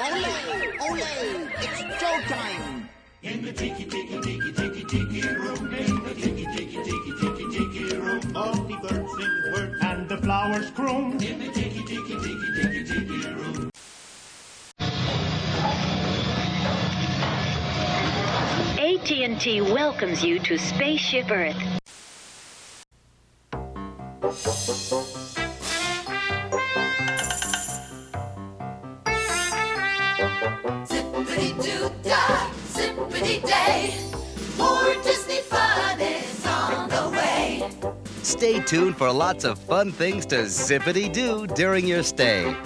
Ole! Ole! It's showtime! In the tiki tiki tiki tiki tiki room, in the tiki tiki tiki tiki tiki room, all the birds sing words and the flowers croon. In the tiki tiki tiki tiki tiki room. AT&T welcomes you to Spaceship Earth. Zippity doo dah, zippity day. More Disney fun is on the way. Stay tuned for lots of fun things to zippity do during your stay.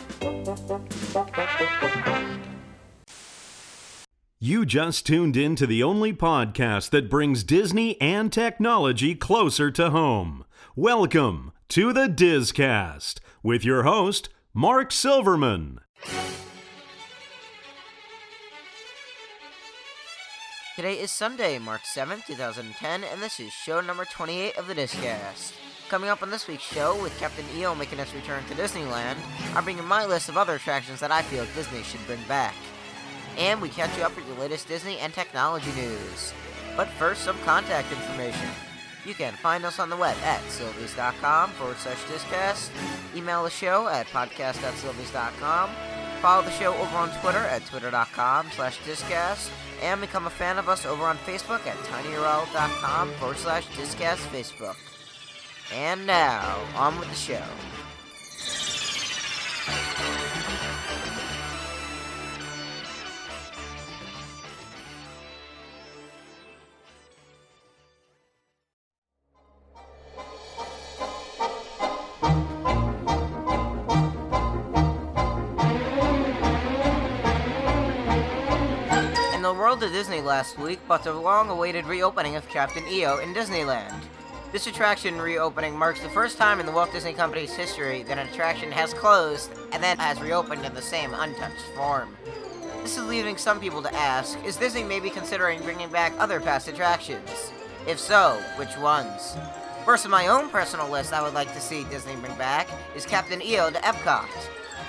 You just tuned in to the only podcast that brings Disney and technology closer to home. Welcome to the Dizcast with your host, Mark Silverman. Today is Sunday, March 7th, 2010, and this is show number 28 of the Discast. Coming up on this week's show, with Captain EO making its return to Disneyland, I'm bringing my list of other attractions that I feel Disney should bring back. And we catch you up with your latest Disney and technology news. But first, some contact information. You can find us on the web at sylvies.com forward slash discast, email the show at podcast.sylvies.com, follow the show over on Twitter at twitter.com slash discast, and become a fan of us over on Facebook at tinyurl.com forward slash discast Facebook. And now, on with the show. Of Disney last week brought the long-awaited reopening of Captain EO in Disneyland. This attraction reopening marks the first time in the Walt Disney Company's history that an attraction has closed and then has reopened in the same untouched form. This is leaving some people to ask, is Disney maybe considering bringing back other past attractions? If so, which ones? First on my own personal list I would like to see Disney bring back is Captain EO to Epcot.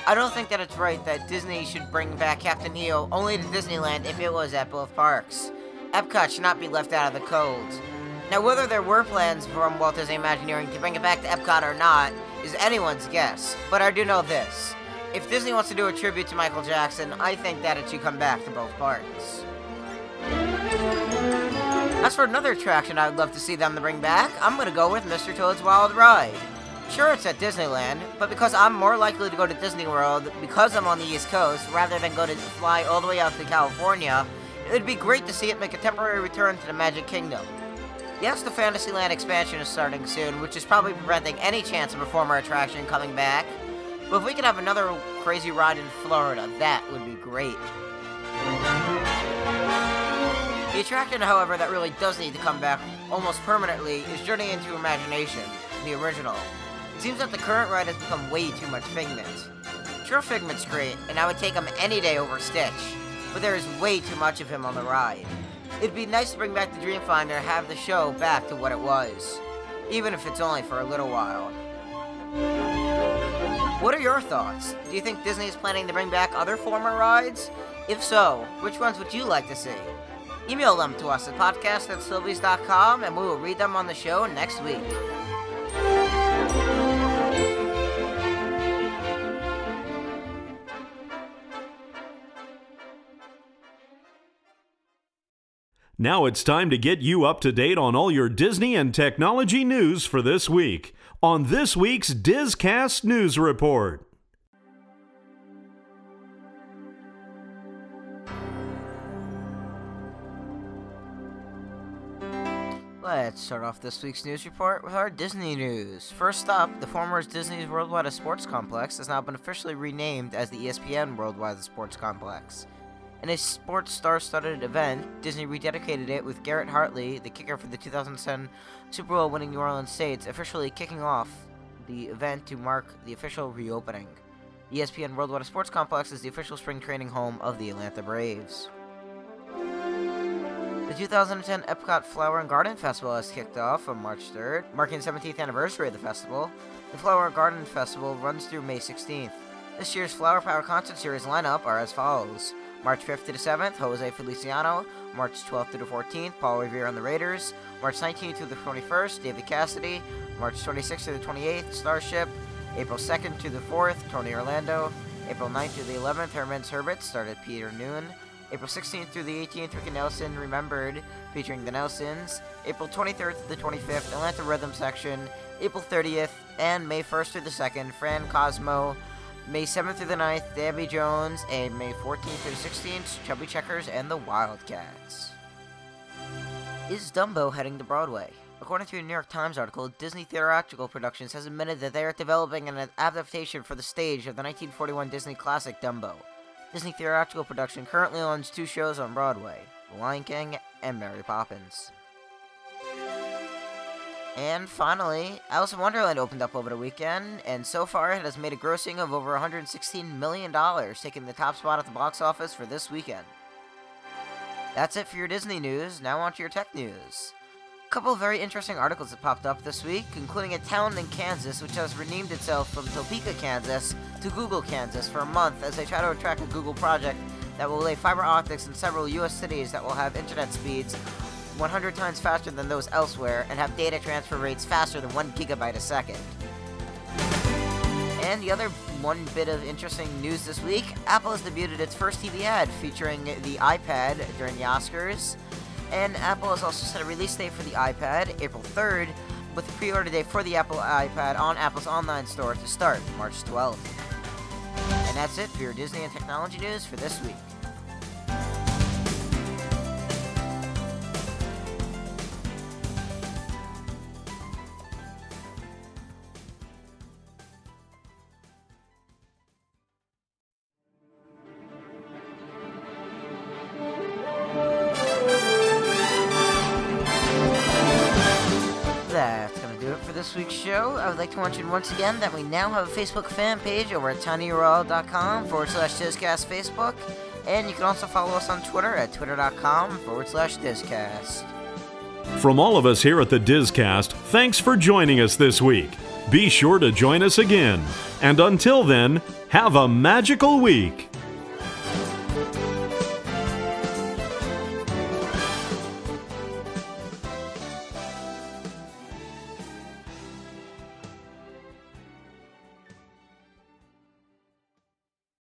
I don't think that it's right that Disney should bring back Captain EO only to Disneyland if it was at both parks. Epcot should not be left out of the cold. Now, whether there were plans from Walt Disney Imagineering to bring it back to Epcot or not is anyone's guess, but I do know this. If Disney wants to do a tribute to Michael Jackson, I think that it should come back to both parks. As for another attraction I would love to see them to bring back, I'm gonna go with Mr. Toad's Wild Ride. Sure, it's at Disneyland, but because I'm more likely to go to Disney World because I'm on the East Coast rather than go to fly all the way out to California, it would be great to see it make a temporary return to the Magic Kingdom. Yes, the Fantasyland expansion is starting soon, which is probably preventing any chance of a former attraction coming back. But if we could have another crazy ride in Florida, that would be great. The attraction, however, that really does need to come back almost permanently is Journey into Imagination, the original. Seems that the current ride has become way too much Figment. Sure, Figment's great, and I would take him any day over Stitch, but there is way too much of him on the ride. It'd be nice to bring back the Dreamfinder and have the show back to what it was, even if it's only for a little while. What are your thoughts? Do you think Disney is planning to bring back other former rides? If so, which ones would you like to see? Email them to us at podcast at and we will read them on the show next week. Now it's time to get you up to date on all your Disney and technology news for this week on this week's Dizcast News Report. Let's start off this week's news report with our Disney news. First up, the former Disney's Worldwide Sports Complex has now been officially renamed as the ESPN Worldwide Sports Complex. In a sports star-studded event, Disney rededicated it with Garrett Hartley, the kicker for the 2010 Super Bowl winning New Orleans Saints, officially kicking off the event to mark the official reopening. ESPN Worldwide Sports Complex is the official spring training home of the Atlanta Braves. The 2010 Epcot Flower and Garden Festival has kicked off on March 3rd, marking the 17th anniversary of the festival. The Flower and Garden Festival runs through May 16th. This year's Flower Power Concert Series lineup are as follows. March 5th to the 7th, Jose Feliciano. March 12th to the 14th, Paul Revere and the Raiders. March 19th to the 21st, David Cassidy. March 26th to the 28th, Starship. April 2nd to the 4th, Tony Orlando. April 9th to the 11th, Herman's Hermits, started Peter Noone. April 16th through the 18th, Ricky Nelson Remembered, featuring the Nelsons. April 23rd to the 25th, Atlanta Rhythm Section. April 30th and May 1st through the 2nd, Fran Cosmo. May 7th through the 9th, Davy Jones. And May 14th through the 16th, Chubby Checkers and the Wildcats. Is Dumbo heading to Broadway? According to a New York Times article, Disney Theatrical Productions has admitted that they are developing an adaptation for the stage of the 1941 Disney classic Dumbo. Disney Theatrical Production currently owns two shows on Broadway The Lion King and Mary Poppins. And finally, Alice in Wonderland opened up over the weekend, and so far it has made a grossing of over $116 million, taking the top spot at the box office for this weekend. That's it for your Disney news. Now on to your tech news A couple very interesting articles that popped up this week, including a town in Kansas which has renamed itself from Topeka, Kansas to Google, Kansas for a month as they try to attract a Google project that will lay fiber optics in several U.S. cities that will have internet speeds 100 times faster than those elsewhere and have data transfer rates faster than 1 gigabyte a second. And the other one bit of interesting news this week Apple has debuted its first TV ad featuring the iPad during the Oscars. And Apple has also set a release date for the iPad, April 3rd, with a pre-order date for the Apple iPad on Apple's online store to start March 12th. And that's it for your Disney and technology news for this week. This week's show, I would like to mention once again that we now have a Facebook fan page over at tinyurl.com forward slash Discast Facebook, and you can also follow us on Twitter at twitter.com forward slash Discast. From all of us here at the Discast, thanks for joining us this week. Be sure to join us again. And until then, have a magical week.